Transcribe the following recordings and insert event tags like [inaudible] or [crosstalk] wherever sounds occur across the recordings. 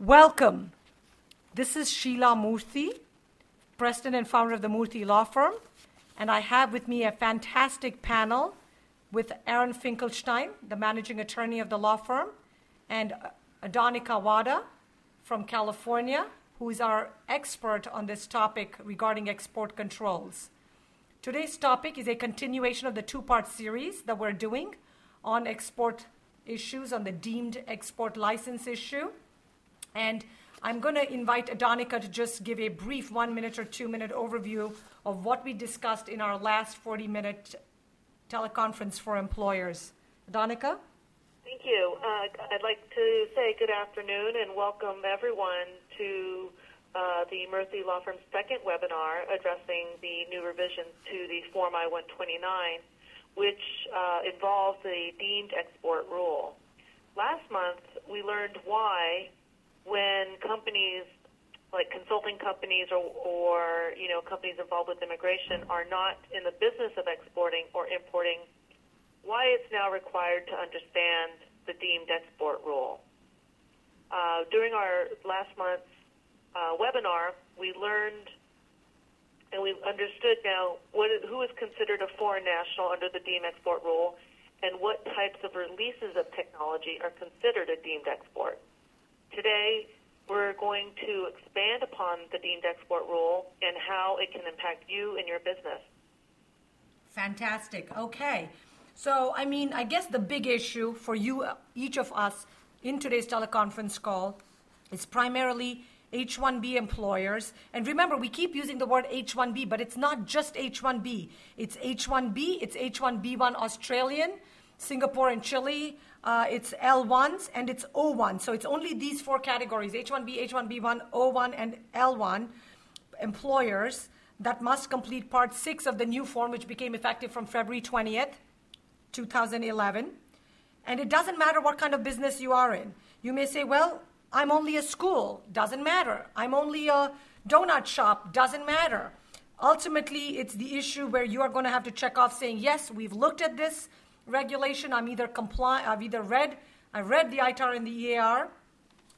Welcome. This is Sheila Murthy, president and founder of the Murthy Law Firm, and I have with me a fantastic panel with Aaron Finkelstein, the managing attorney of the law firm, and Adonika Wada from California, who is our expert on this topic regarding export controls. Today's topic is a continuation of the two part series that we're doing on export issues, on the deemed export license issue. And I'm going to invite Adonika to just give a brief one minute or two minute overview of what we discussed in our last 40 minute teleconference for employers. Adonika? Thank you. Uh, I'd like to say good afternoon and welcome everyone to uh, the Murthy Law Firm's second webinar addressing the new revisions to the Form I-129, which uh, involves the deemed export rule. Last month, we learned why when companies like consulting companies or, or you know companies involved with immigration are not in the business of exporting or importing, why it's now required to understand the deemed export rule. Uh, during our last month's uh, webinar, we learned and we understood now what is, who is considered a foreign national under the deemed export rule and what types of releases of technology are considered a deemed export. Today, we're going to expand upon the deemed export rule and how it can impact you and your business. Fantastic. Okay. So, I mean, I guess the big issue for you, uh, each of us, in today's teleconference call is primarily H 1B employers. And remember, we keep using the word H 1B, but it's not just H 1B. It's H 1B, it's H 1B1 Australian, Singapore and Chile, uh, it's L1s and it's O1. So it's only these four categories H1B, H1B1, O1, and L1 employers that must complete Part 6 of the new form, which became effective from February 20th, 2011. And it doesn't matter what kind of business you are in. You may say, well, I'm only a school. Doesn't matter. I'm only a donut shop. Doesn't matter. Ultimately, it's the issue where you are going to have to check off saying, yes, we've looked at this regulation. I'm either comply. I've either read. I read the ITAR and the EAR,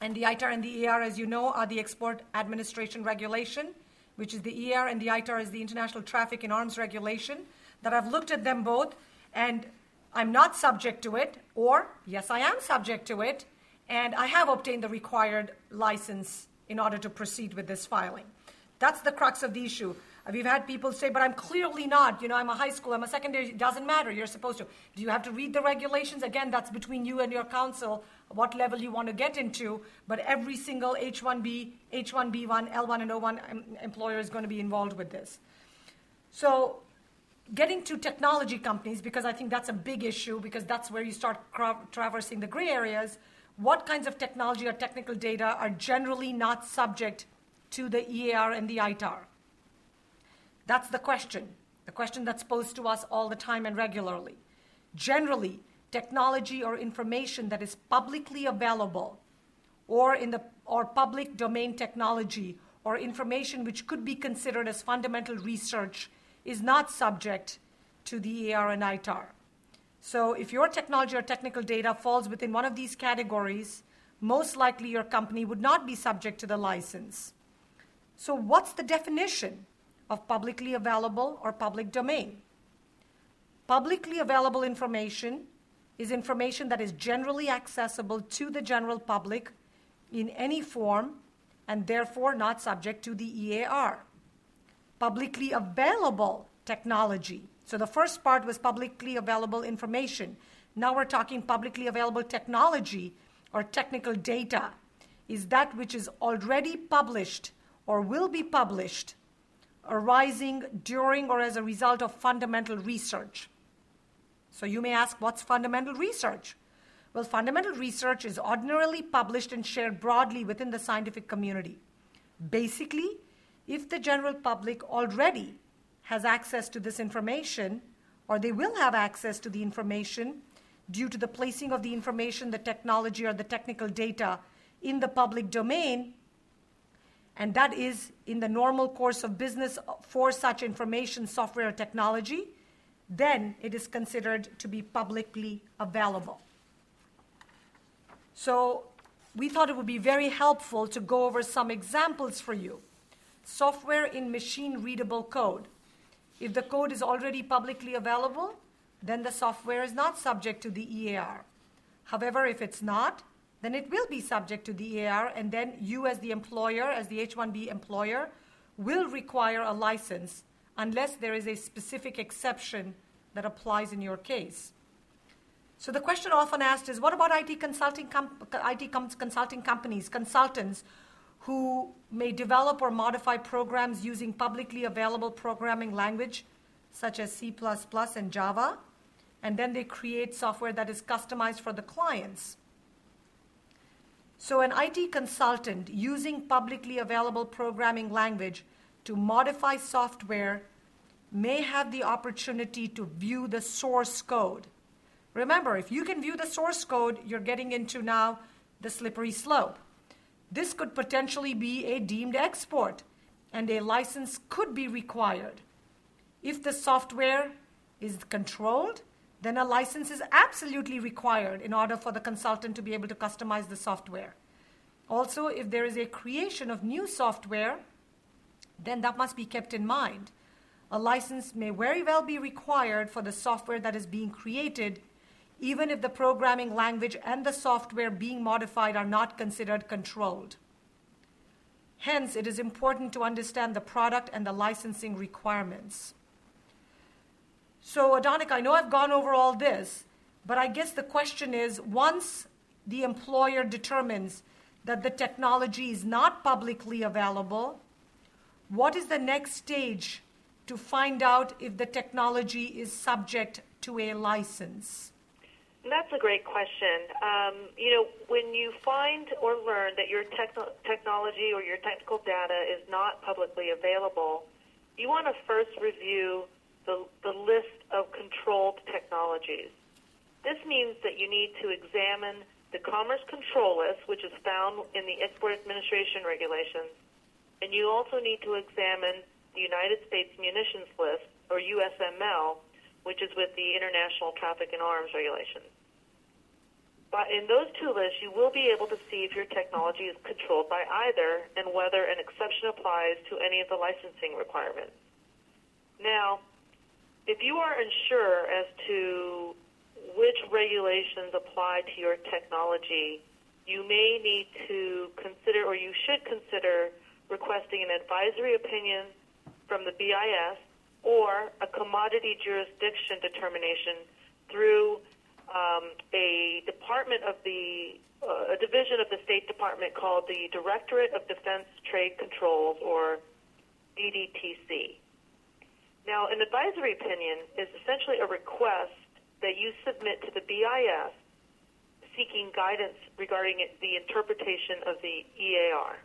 and the ITAR and the EAR, as you know, are the Export Administration Regulation, which is the EAR, and the ITAR is the International Traffic in Arms Regulation. That I've looked at them both, and I'm not subject to it, or yes, I am subject to it, and I have obtained the required license in order to proceed with this filing. That's the crux of the issue. We've had people say, but I'm clearly not. You know, I'm a high school, I'm a secondary. It doesn't matter. You're supposed to. Do you have to read the regulations? Again, that's between you and your counsel, what level you want to get into. But every single H1B, H1B1, L1, and O1 employer is going to be involved with this. So, getting to technology companies, because I think that's a big issue, because that's where you start traversing the gray areas. What kinds of technology or technical data are generally not subject to the EAR and the ITAR? That's the question, the question that's posed to us all the time and regularly. Generally, technology or information that is publicly available or in the or public domain technology or information which could be considered as fundamental research is not subject to the EAR and ITAR. So if your technology or technical data falls within one of these categories, most likely your company would not be subject to the license. So what's the definition? Of publicly available or public domain. Publicly available information is information that is generally accessible to the general public in any form and therefore not subject to the EAR. Publicly available technology. So the first part was publicly available information. Now we're talking publicly available technology or technical data. Is that which is already published or will be published arising during or as a result of fundamental research. So you may ask, what's fundamental research? Well, fundamental research is ordinarily published and shared broadly within the scientific community. Basically, if the general public already has access to this information, or they will have access to the information due to the placing of the information, the technology, or the technical data in the public domain, and that is in the normal course of business for such information software or technology, then it is considered to be publicly available. So, we thought it would be very helpful to go over some examples for you. Software in machine readable code. If the code is already publicly available, then the software is not subject to the EAR. However, if it's not, then it will be subject to the EAR, and then you, as the employer, as the H 1B employer, will require a license unless there is a specific exception that applies in your case. So the question often asked is what about IT consulting, IT com- consulting companies, consultants who may develop or modify programs using publicly available programming language such as C and Java, and then they create software that is customized for the clients. So, an IT consultant using publicly available programming language to modify software may have the opportunity to view the source code Remember, if you can view the source code, you're getting into now the slippery slope. This could potentially be a deemed export, and a license could be required. If the software is controlled, then a license is absolutely required in order for the consultant to be able to customize the software. Also, if there is a creation of new software, then that must be kept in mind. A license may very well be required for the software that is being created even if the programming language and the software being modified are not considered controlled. Hence, it is important to understand the product and the licensing requirements. So, Adonica, I know I've gone over all this, but I guess the question is once the employer determines that the technology is not publicly available, what is the next stage to find out if the technology is subject to a license? That's a great question. Um, you know, when you find or learn that your techno- technology or your technical data is not publicly available, you want to first review the, the list of controlled technologies. This means that you need to examine the Commerce Control List, which is found in the Export Administration Regulations, and you also need to examine the United States Munitions List, or USML, which is with the International Traffic in Arms Regulations. But in those two lists, you will be able to see if your technology is controlled by either and whether an exception applies to any of the licensing requirements. Now, if you are unsure as to which regulations apply to your technology, you may need to consider or you should consider requesting an advisory opinion from the BIS or a commodity jurisdiction determination through um, a department of the uh, a division of the State Department called the Directorate of Defense Trade Controls, or DDTC. Now, an advisory opinion is essentially a request that you submit to the BIS seeking guidance regarding the interpretation of the EAR.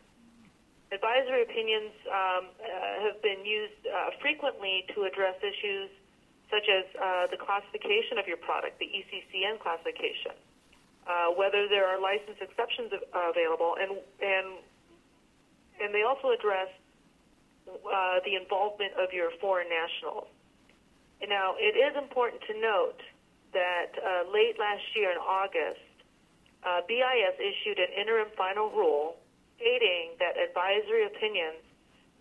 Advisory opinions um, uh, have been used uh, frequently to address issues such as uh, the classification of your product, the ECCN classification, uh, whether there are license exceptions available, and and and they also address uh, the involvement of your foreign nationals. Now, it is important to note that uh, late last year in August, uh, BIS issued an interim final rule stating that advisory opinions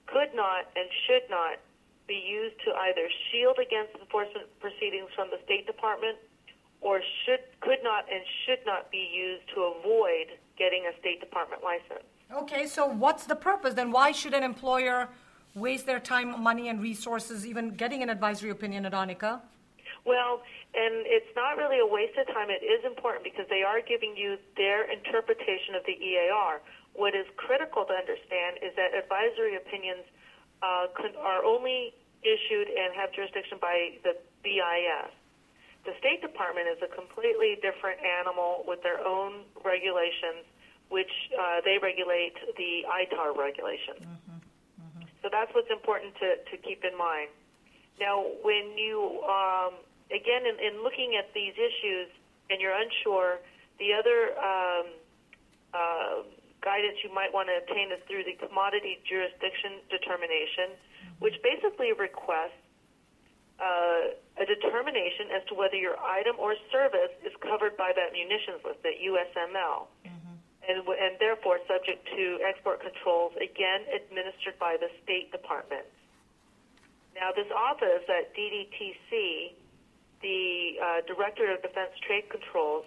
could not and should not be used to either shield against enforcement proceedings from the State Department or should could not and should not be used to avoid getting a State Department license. Okay, so what's the purpose then? Why should an employer waste their time, money, and resources even getting an advisory opinion Adonika? Well, and it's not really a waste of time. It is important because they are giving you their interpretation of the EAR. What is critical to understand is that advisory opinions uh, are only issued and have jurisdiction by the BIS. The State Department is a completely different animal with their own regulations, which uh, they regulate the ITAR regulations. Mm-hmm. So that's what's important to, to keep in mind. Now, when you, um, again, in, in looking at these issues and you're unsure, the other um, uh, guidance you might want to obtain is through the commodity jurisdiction determination, which basically requests uh, a determination as to whether your item or service is covered by that munitions list, that USML. Mm-hmm. And, and therefore subject to export controls, again administered by the State Department. Now, this office at DDTC, the uh, Director of Defense Trade Controls,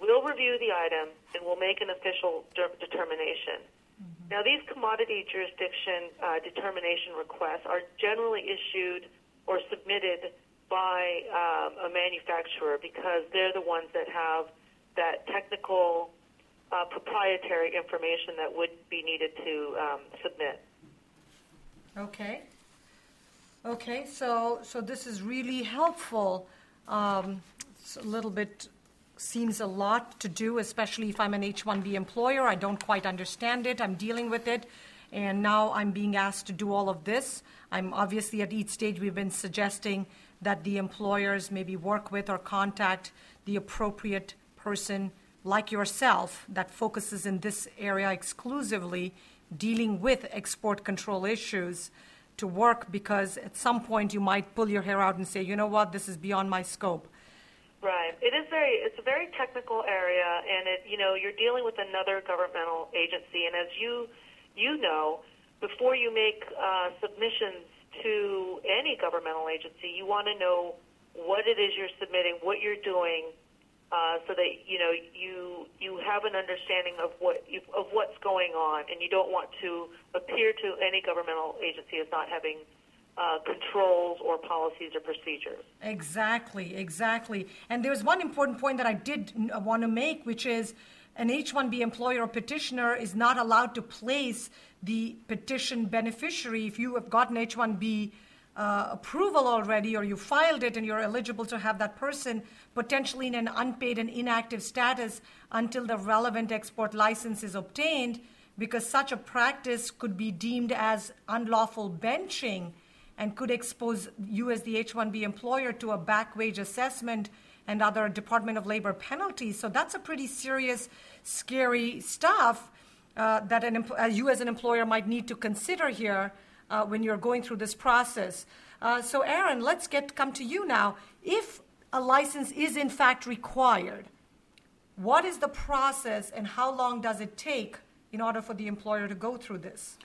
will review the item and will make an official de- determination. Mm-hmm. Now, these commodity jurisdiction uh, determination requests are generally issued or submitted by um, a manufacturer because they're the ones that have that technical uh, proprietary information that would be needed to um, submit. Okay. Okay, so so this is really helpful. Um, it's a little bit seems a lot to do, especially if I'm an H-1B employer. I don't quite understand it. I'm dealing with it, and now I'm being asked to do all of this. I'm obviously at each stage we've been suggesting that the employers maybe work with or contact the appropriate person like yourself that focuses in this area exclusively dealing with export control issues to work because at some point you might pull your hair out and say, you know what, this is beyond my scope. Right. It is very. It's a very technical area, and it. You know, you're dealing with another governmental agency, and as you, you know, before you make uh, submissions to any governmental agency, you want to know what it is you're submitting, what you're doing, uh, so that you know you you have an understanding of what you, of what's going on, and you don't want to appear to any governmental agency as not having uh, controls or policies or procedures. Exactly, exactly. And there's one important point that I did uh, want to make, which is an H-1B employer or petitioner is not allowed to place the petition beneficiary if you have gotten H-1B uh, approval already or you filed it and you're eligible to have that person potentially in an unpaid and inactive status until the relevant export license is obtained because such a practice could be deemed as unlawful benching and could expose you as the H-1B employer to a back wage assessment and other Department of Labor penalties. So that's a pretty serious, scary stuff uh, that an, uh, you as an employer might need to consider here uh, when you're going through this process. Uh, so, Aaron, let's get come to you now. If a license is in fact required, what is the process and how long does it take in order for the employer to go through this?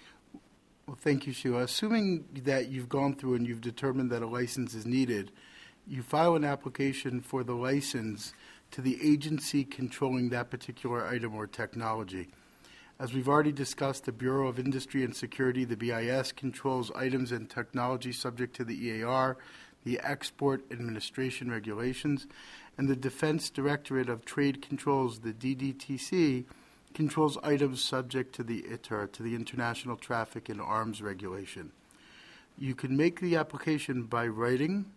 Well, thank you, Sheila. Assuming that you've gone through and you've determined that a license is needed, you file an application for the license to the agency controlling that particular item or technology. As we've already discussed, the Bureau of Industry and Security, the BIS, controls items and technology subject to the EAR, the Export Administration Regulations, and the Defense Directorate of Trade Controls, the DDTC, controls items subject to the ITAR, to the International Traffic in Arms Regulation. You can make the application by writing,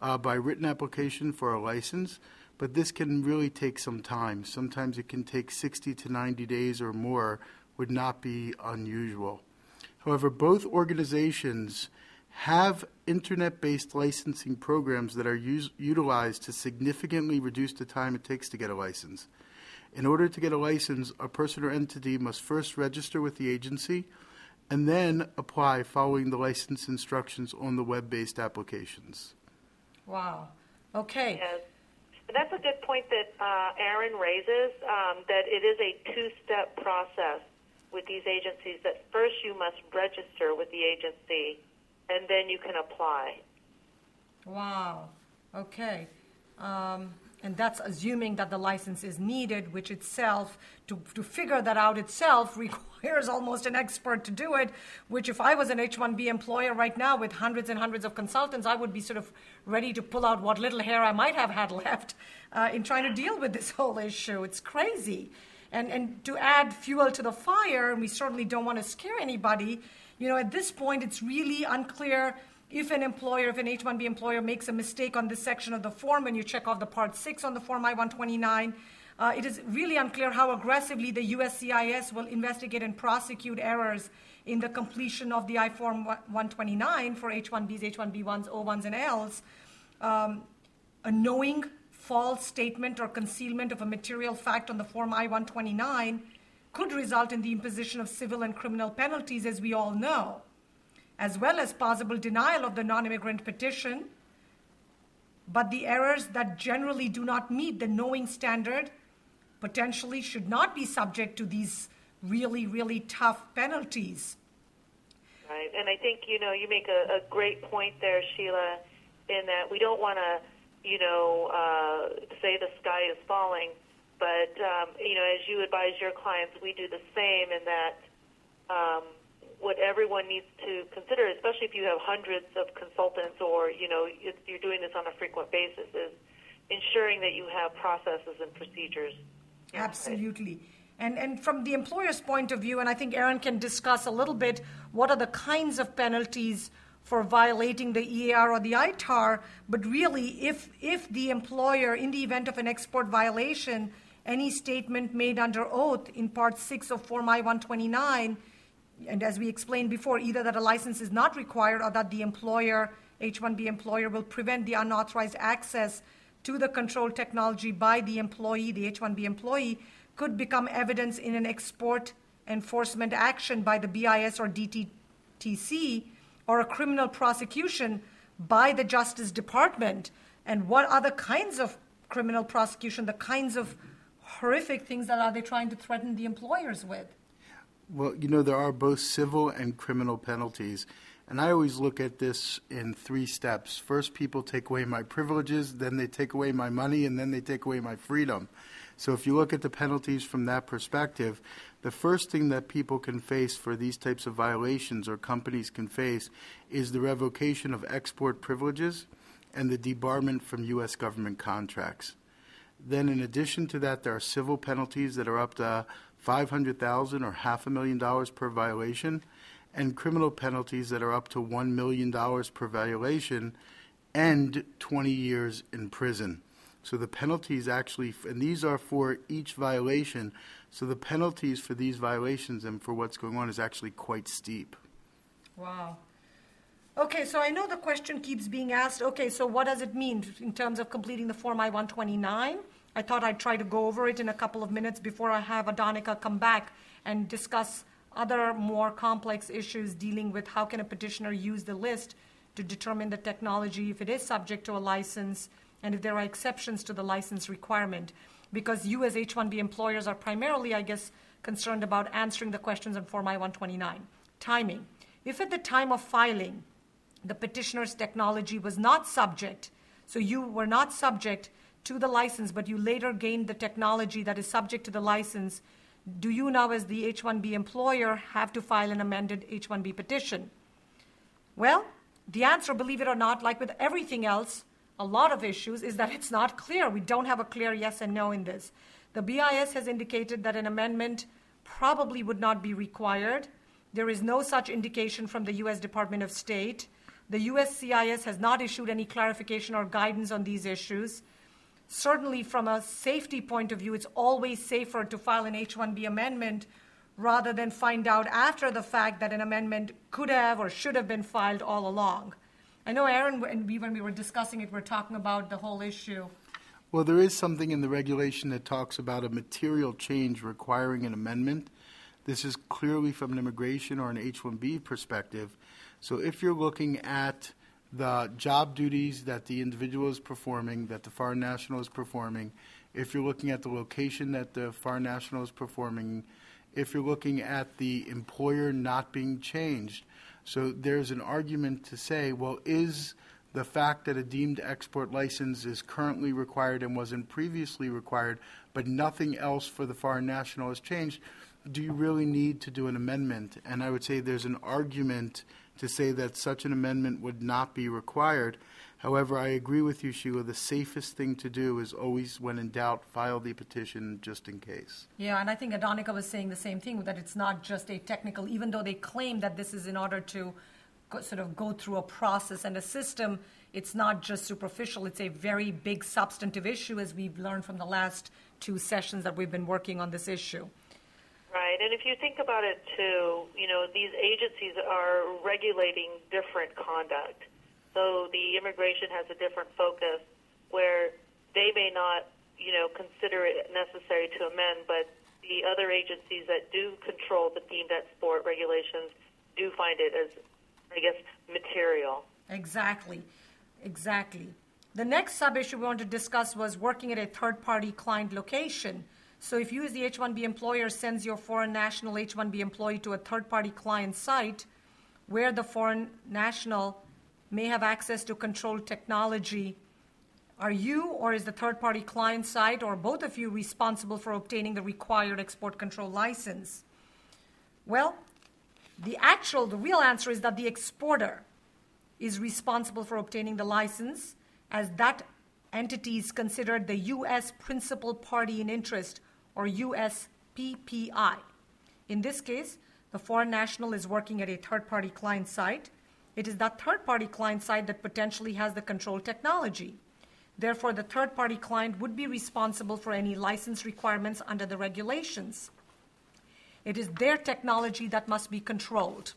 uh, by written application for a license, but this can really take some time. Sometimes it can take 60 to 90 days or more, would not be unusual. However, both organizations have internet based licensing programs that are use, utilized to significantly reduce the time it takes to get a license. In order to get a license, a person or entity must first register with the agency and then apply following the license instructions on the web based applications. Wow. Okay. Yes. That's a good point that uh, Aaron raises, um, that it is a two step process with these agencies, that first you must register with the agency and then you can apply. Wow. Okay. Um, and that's assuming that the license is needed, which itself, to, to figure that out itself, [laughs] requires almost an expert to do it. Which, if I was an H 1B employer right now with hundreds and hundreds of consultants, I would be sort of ready to pull out what little hair I might have had [laughs] left uh, in trying to deal with this [laughs] whole issue. It's crazy. And, and to add fuel to the fire, and we certainly don't want to scare anybody, you know, at this point, it's really unclear if an employer, if an H 1B employer makes a mistake on this section of the form and you check off the part 6 on the form I 129, uh, it is really unclear how aggressively the USCIS will investigate and prosecute errors in the completion of the I Form 129 for H1Bs, H1B1s, O1s, and Ls. Um, a knowing false statement or concealment of a material fact on the Form I 129 could result in the imposition of civil and criminal penalties, as we all know as well as possible denial of the non immigrant petition. But the errors that generally do not meet the knowing standard potentially should not be subject to these really, really tough penalties. Right, and I think you know you make a, a great point there, Sheila, in that we don't want to, you know, uh, say the sky is falling, but um, you know, as you advise your clients, we do the same in that. Um, what everyone needs to consider, especially if you have hundreds of consultants or you know you're doing this on a frequent basis, is ensuring that you have processes and procedures. Absolutely. And, and from the employer's point of view, and I think Aaron can discuss a little bit what are the kinds of penalties for violating the EAR or the ITAR, but really, if, if the employer, in the event of an export violation, any statement made under oath in Part 6 of Form I 129, and as we explained before, either that a license is not required or that the employer, H 1B employer, will prevent the unauthorized access to the controlled technology by the employee, the H 1B employee, could become evidence in an export enforcement action by the BIS or DDTC or a criminal prosecution by the Justice Department. And what other kinds of criminal prosecution, the kinds of horrific things that are they trying to threaten the employers with? Well, you know, there are both civil and criminal penalties. And I always look at this in three steps. First, people take away my privileges, then they take away my money, and then they take away my freedom. So, if you look at the penalties from that perspective, the first thing that people can face for these types of violations or companies can face is the revocation of export privileges and the debarment from U.S. government contracts. Then, in addition to that, there are civil penalties that are up to 500000 or half a million dollars per violation and criminal penalties that are up to $1 million per violation and 20 years in prison. So the penalties actually, and these are for each violation, so the penalties for these violations and for what's going on is actually quite steep. Wow. Okay, so I know the question keeps being asked okay, so what does it mean in terms of completing the Form I 129? I thought I'd try to go over it in a couple of minutes before I have Adonica come back and discuss other more complex issues dealing with how can a petitioner use the list to determine the technology if it is subject to a license and if there are exceptions to the license requirement. Because you as H1B employers are primarily I guess concerned about answering the questions on Form I-129 timing. If at the time of filing the petitioner's technology was not subject so you were not subject to the license but you later gained the technology that is subject to the license do you now, as the H 1B employer, have to file an amended H 1B petition? Well, the answer, believe it or not, like with everything else, a lot of issues, is that it's not clear. We don't have a clear yes and no in this. The BIS has indicated that an amendment probably would not be required. There is no such indication from the U.S. Department of State. The USCIS has not issued any clarification or guidance on these issues certainly from a safety point of view, it's always safer to file an H 1B amendment rather than find out after the fact that an amendment could have or should have been filed all along. I know, Aaron, when we, when we were discussing it, we are talking about the whole issue. Well, there is something in the regulation that talks about a material change requiring an amendment. This is clearly from an immigration or an H 1B perspective. So if you're looking at the job duties that the individual is performing, that the foreign national is performing, if you're looking at the location that the foreign national is performing, if you're looking at the employer not being changed. So there's an argument to say, well, is the fact that a deemed export license is currently required and wasn't previously required, but nothing else for the foreign national has changed, do you really need to do an amendment? And I would say there's an argument to say that such an amendment would not be required. However, I agree with you, Sheila. The safest thing to do is always, when in doubt, file the petition just in case. Yeah, and I think Adonica was saying the same thing that it's not just a technical, even though they claim that this is in order to go, sort of go through a process and a system, it's not just superficial. It's a very big substantive issue, as we've learned from the last two sessions that we've been working on this issue. Right, and if you think about it too, you know, these agencies are regulating different conduct. So the immigration has a different focus where they may not, you know, consider it necessary to amend, but the other agencies that do control the deemed export regulations do find it as, I guess, material. Exactly, exactly. The next sub issue we want to discuss was working at a third party client location. So if you, as the H 1B employer, sends your foreign national H 1B employee to a third party client site where the foreign national may have access to controlled technology, are you or is the third party client site or both of you responsible for obtaining the required export control license? Well, the actual, the real answer is that the exporter is responsible for obtaining the license as that entity is considered the U.S. principal party in interest or USPPI. In this case, the foreign national is working at a third party client site. It is that third party client site that potentially has the control technology. Therefore, the third party client would be responsible for any license requirements under the regulations. It is their technology that must be controlled.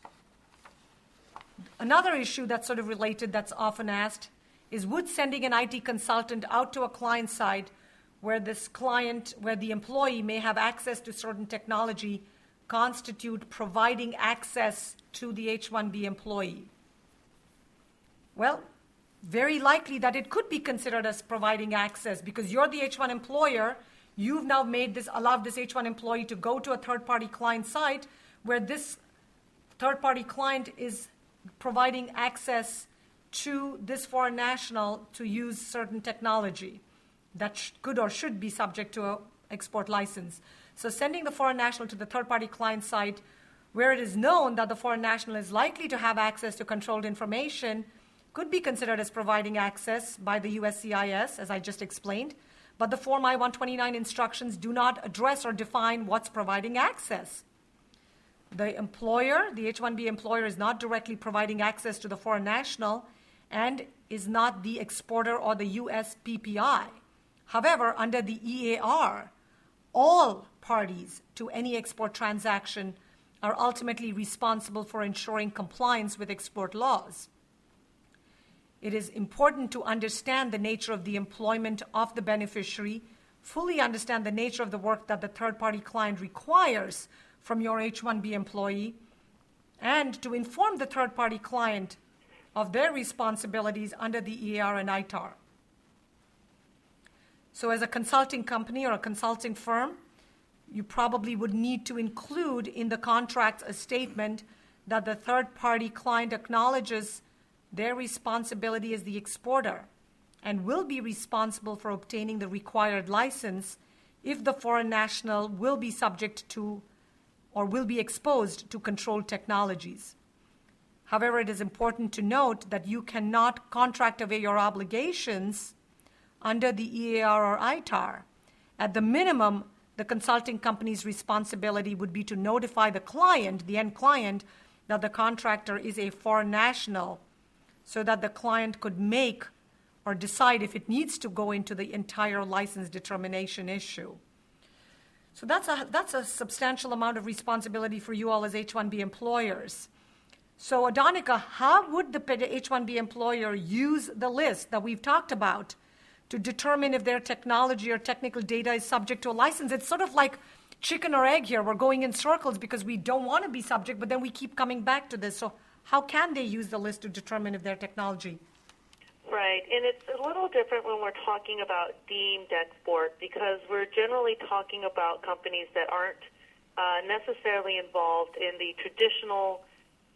Another issue that's sort of related that's often asked is would sending an IT consultant out to a client site where this client, where the employee may have access to certain technology, constitute providing access to the H 1B employee? Well, very likely that it could be considered as providing access because you're the H1 employer. You've now made this, allowed this H1 employee to go to a third party client site where this third party client is providing access to this foreign national to use certain technology that sh- could or should be subject to an export license. So, sending the foreign national to the third party client site where it is known that the foreign national is likely to have access to controlled information could be considered as providing access by the USCIS, as I just explained, but the Form I 129 instructions do not address or define what's providing access. The employer, the H 1B employer, is not directly providing access to the foreign national and is not the exporter or the USPPI. However, under the EAR, all parties to any export transaction are ultimately responsible for ensuring compliance with export laws it is important to understand the nature of the employment of the beneficiary, fully understand the nature of the work that the third party client requires from your H 1B employee, and to inform the third party client of their responsibilities under the EAR and ITAR. So, as a consulting company or a consulting firm, you probably would need to include in the contract a statement that the third party client acknowledges their responsibility as the exporter and will be responsible for obtaining the required license if the foreign national will be subject to or will be exposed to controlled technologies. However, it is important to note that you cannot contract away your obligations under the EAR or ITAR. At the minimum, the consulting company's responsibility would be to notify the client, the end client, that the contractor is a foreign national so that the client could make or decide if it needs to go into the entire license determination issue. So that's a, that's a substantial amount of responsibility for you all as H 1B employers. So, Adonica, how would the H 1B employer use the list that we've talked about to determine if their technology or technical data is subject to a license? It's sort of like chicken or egg here. We're going in circles because we don't want to be subject, but then we keep coming back to this. So, how can they use the list to determine if their technology? Right, and it's a little different when we're talking about deemed export because we're generally talking about companies that aren't uh, necessarily involved in the traditional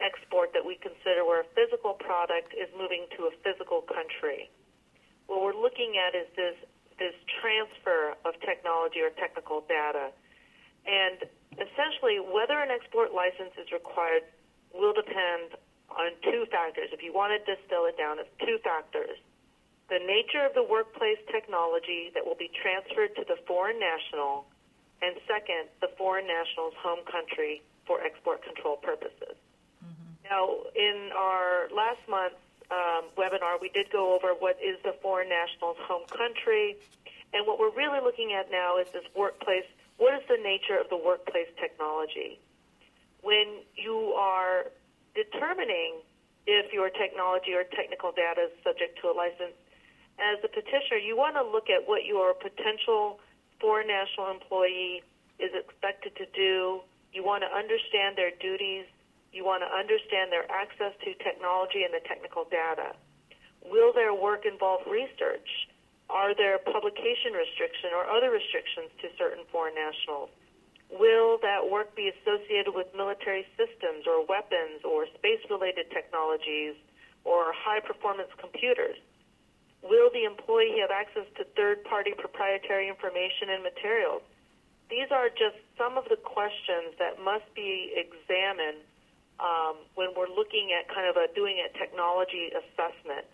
export that we consider where a physical product is moving to a physical country. What we're looking at is this this transfer of technology or technical data. And essentially, whether an export license is required will depend on two factors. If you want to distill it down, it's two factors. The nature of the workplace technology that will be transferred to the foreign national, and second, the foreign national's home country for export control purposes. Mm-hmm. Now, in our last month's um, webinar, we did go over what is the foreign national's home country, and what we're really looking at now is this workplace. What is the nature of the workplace technology? when you are determining if your technology or technical data is subject to a license, as a petitioner, you want to look at what your potential foreign national employee is expected to do. You want to understand their duties. You want to understand their access to technology and the technical data. Will their work involve research? Are there publication restriction or other restrictions to certain foreign nationals? Will that work be associated with military systems or weapons or space related technologies or high performance computers? Will the employee have access to third party proprietary information and materials? These are just some of the questions that must be examined um, when we're looking at kind of a, doing a technology assessment.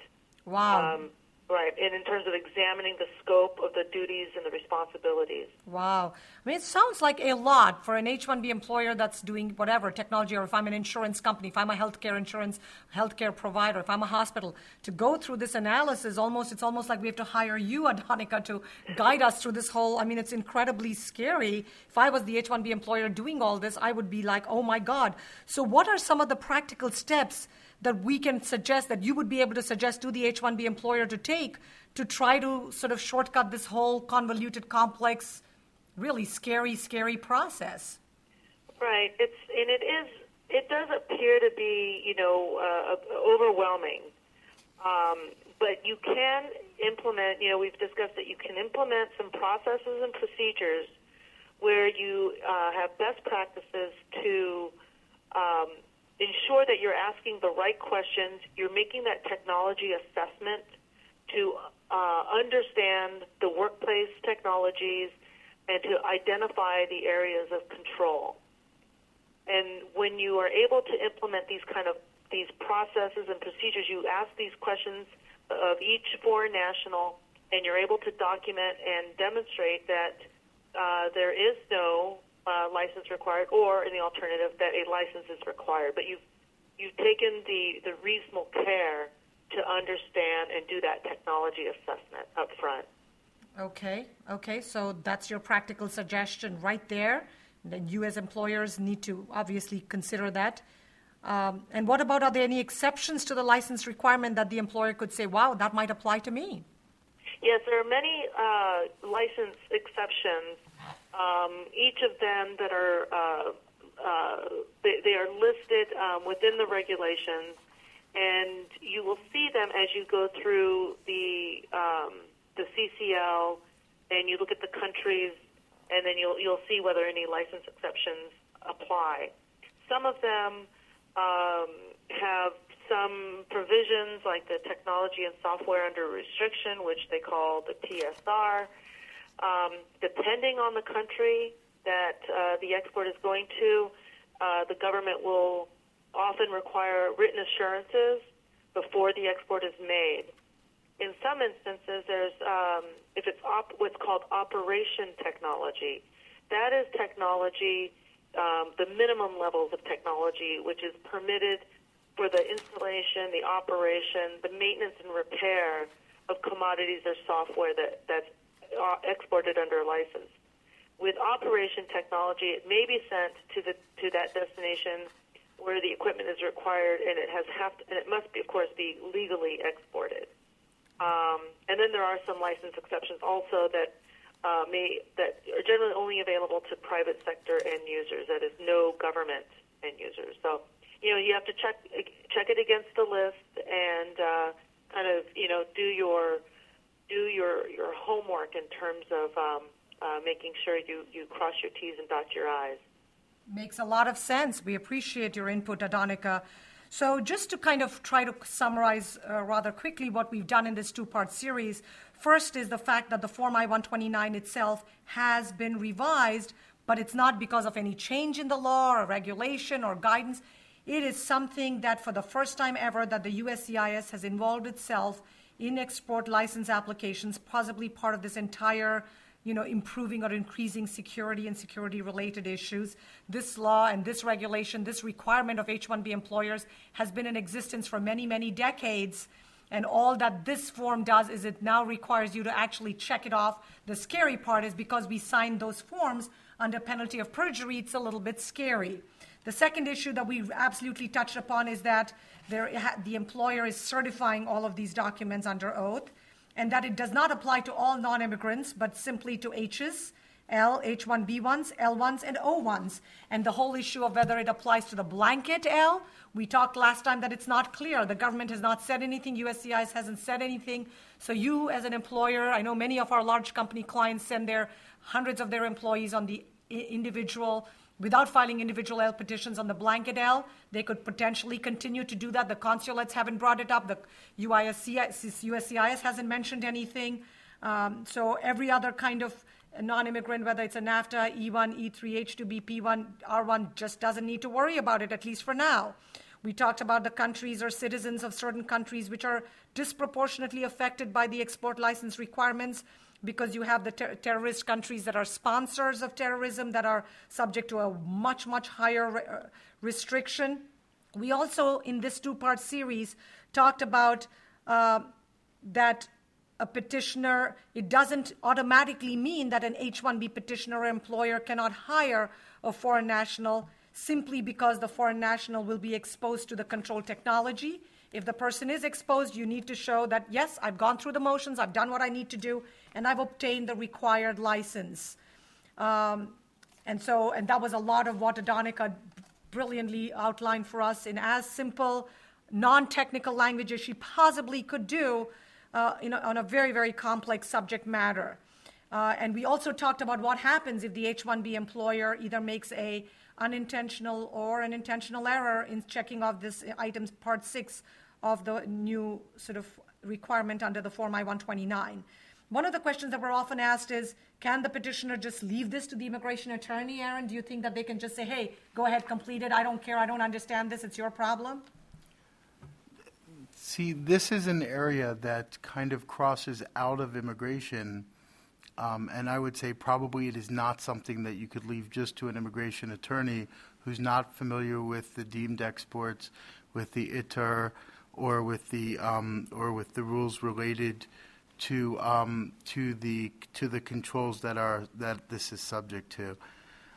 Wow. Um, Right, and in terms of examining the scope of the duties and the responsibilities. Wow. I mean, it sounds like a lot for an H 1B employer that's doing whatever, technology, or if I'm an insurance company, if I'm a healthcare insurance, healthcare provider, if I'm a hospital, to go through this analysis, almost, it's almost like we have to hire you, [laughs] Adonica, to guide us through this whole, I mean, it's incredibly scary. If I was the H 1B employer doing all this, I would be like, oh my God. So, what are some of the practical steps? That we can suggest that you would be able to suggest to the H-1B employer to take to try to sort of shortcut this whole convoluted, complex, really scary, scary process. Right. It's and it is. It does appear to be, you know, uh, overwhelming. Um, but you can implement. You know, we've discussed that you can implement some processes and procedures where you uh, have best practices to um, ensure that you're asking the right questions, you're making that technology assessment to uh, understand the workplace technologies and to identify the areas of control. And when you are able to implement these kind of these processes and procedures, you ask these questions of each foreign national, and you're able to document and demonstrate that uh, there is no uh, license required, or in the alternative that a license is required. But you've you've taken the the reasonable care to understand and do that technology assessment up front. Okay, okay, so that's your practical suggestion right there. That you as employers need to obviously consider that. Um, and what about are there any exceptions to the license requirement that the employer could say, wow, that might apply to me? Yes, there are many uh, license exceptions um, each of them that are uh, uh, they, they, are listed um, within the regulations, and you will see them as you go through the um, the CCL, and you look at the countries, and then you'll you'll see whether any license exceptions apply. Some of them um, have some provisions like the technology and software under restriction, which they call the TSR. Um, depending on the country that uh, the export is going to, uh, the government will often require written assurances before the export is made. In some instances, there's um, if it's op- what's called operation technology. That is technology, um, the minimum levels of technology, which is permitted for the installation, the operation, the maintenance and repair of commodities or software that, that's uh, exported under a license. With operation technology, it may be sent to the to that destination where the equipment is required, and it has have to, and it must be, of course, be legally exported. Um, and then there are some license exceptions also that uh, may that are generally only available to private sector end users. That is, no government end users. So you know you have to check check it against the list and uh, kind of you know do your do your, your homework in terms of um, uh, making sure you, you cross your T's and dot your I's. Makes a lot of sense. We appreciate your input, Adonica. So, just to kind of try to summarize uh, rather quickly what we've done in this two part series, first is the fact that the Form I 129 itself has been revised, but it's not because of any change in the law or regulation or guidance. It is something that, for the first time ever, that the USCIS has involved itself in export license applications, possibly part of this entire you know, improving or increasing security and security related issues. This law and this regulation, this requirement of H 1B employers has been in existence for many, many decades. And all that this form does is it now requires you to actually check it off. The scary part is because we signed those forms under penalty of perjury, it's a little bit scary. The second issue that we absolutely touched upon is that there, the employer is certifying all of these documents under oath, and that it does not apply to all non immigrants, but simply to H's. L, H1B1s, L1s, and O1s. And the whole issue of whether it applies to the blanket L, we talked last time that it's not clear. The government has not said anything, USCIS hasn't said anything. So, you as an employer, I know many of our large company clients send their hundreds of their employees on the individual without filing individual L petitions on the blanket L. They could potentially continue to do that. The consulates haven't brought it up. The USCIS, hasn't mentioned anything. Um, so every other kind of non-immigrant, whether it's a NAFTA, E1, E3, H2B, P1, R1, just doesn't need to worry about it, at least for now. We talked about the countries or citizens of certain countries which are disproportionately affected by the export license requirements because you have the ter- terrorist countries that are sponsors of terrorism that are subject to a much, much higher re- uh, restriction. We also, in this two part series, talked about uh, that a petitioner, it doesn't automatically mean that an H 1B petitioner or employer cannot hire a foreign national simply because the foreign national will be exposed to the control technology. If the person is exposed, you need to show that, yes, I've gone through the motions, I've done what I need to do, and I've obtained the required license. Um, and so, and that was a lot of what Adonika brilliantly outlined for us in as simple, non technical language as she possibly could do uh, you know, on a very, very complex subject matter. Uh, and we also talked about what happens if the H-1B employer either makes a unintentional or an intentional error in checking off this item part six of the new sort of requirement under the Form I-129. One of the questions that we're often asked is, can the petitioner just leave this to the immigration attorney, Aaron? Do you think that they can just say, hey, go ahead, complete it, I don't care, I don't understand this, it's your problem? See, this is an area that kind of crosses out of immigration, um, and I would say probably it is not something that you could leave just to an immigration attorney who's not familiar with the deemed exports, with the ITAR, or with the um, or with the rules related to um, to the to the controls that are that this is subject to.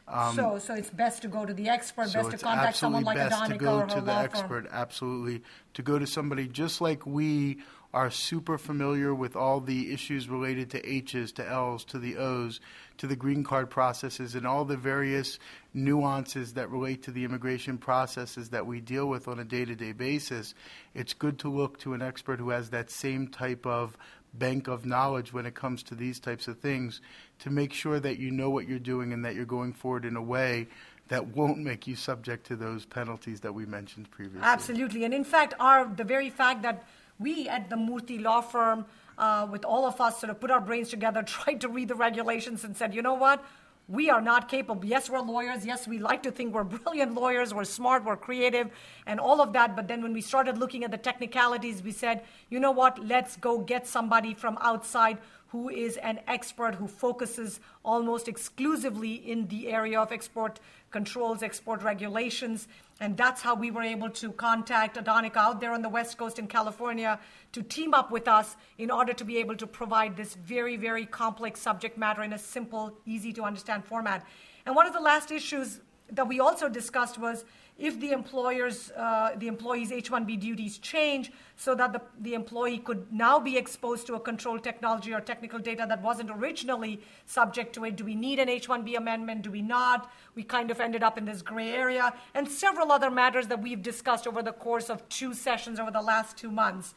Um, so, so it's best to go to the expert, so best to contact someone like best Adonika to go to the expert, firm. absolutely. To go to somebody just like we are super familiar with all the issues related to H's, to L's, to the O's, to the green card processes, and all the various nuances that relate to the immigration processes that we deal with on a day to day basis. It's good to look to an expert who has that same type of bank of knowledge when it comes to these types of things to make sure that you know what you're doing and that you're going forward in a way that won't make you subject to those penalties that we mentioned previously. Absolutely. And in fact, our, the very fact that we at the Murthy law firm, uh, with all of us, sort of put our brains together, [laughs] tried to read the regulations, and said, you know what? We are not capable. Yes, we're lawyers. Yes, we like to think we're [laughs] brilliant lawyers. We're smart. We're creative, and all of that. But then when we started looking at the technicalities, we said, you know what? Let's go get somebody from outside who is an expert who focuses almost exclusively in the area of export controls, export regulations. And that's how we were able to contact Adonika out there on the West Coast in California to team up with us in order to be able to provide this very, very complex subject matter in a simple, easy to understand format. And one of the last issues that we also discussed was if the employer's, uh, the employee's H-1B duties change so that the, the employee could now be exposed to a controlled technology or technical data that wasn't originally subject to it. Do we need an H-1B amendment? Do we not? We kind of ended up in this gray area and several other matters that we've discussed over the course of two sessions over the last two months.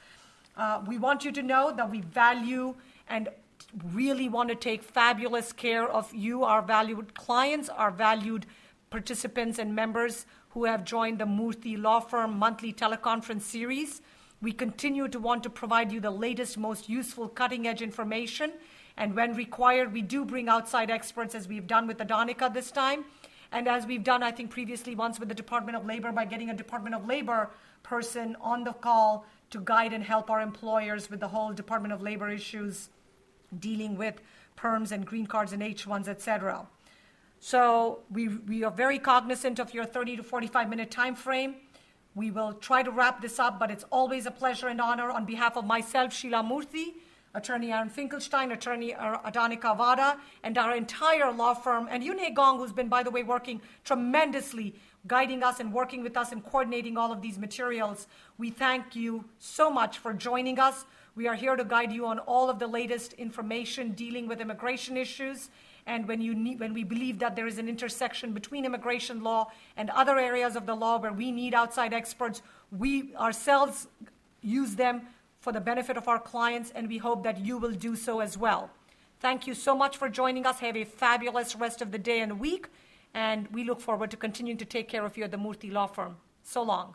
Uh, we want you to know that we value and really want to take fabulous care of you, our valued clients, our valued participants and members who have joined the Murthy Law Firm monthly teleconference series. We continue to want to provide you the latest, most useful, cutting edge information. And when required, we do bring outside experts, as we've done with Adonika this time. And as we've done, I think, previously once with the Department of Labor by getting a Department of Labor person on the call to guide and help our employers with the whole Department of Labor issues dealing with perms and green cards and H1s, et cetera. So we, we are very cognizant of your 30 to 45 minute time frame. We will try to wrap this up, but it's always a pleasure and honor on behalf of myself, Sheila Murthy, attorney Aaron Finkelstein, attorney uh, Adonika Vada, and our entire law firm, and Yunhei Gong, who's been, by the way, working tremendously, guiding us and working with us and coordinating all of these materials. We thank you so much for joining us. We are here to guide you on all of the latest information dealing with immigration issues And when, you need, when we believe that there is an intersection between immigration law and other areas of the law where we need outside experts, we ourselves use them for the benefit of our clients, and we hope that you will do so as well. Thank you so much for joining us. Have a fabulous rest of the day and week, and we look forward to continuing to take care of you at the Murthy Law Firm. So long.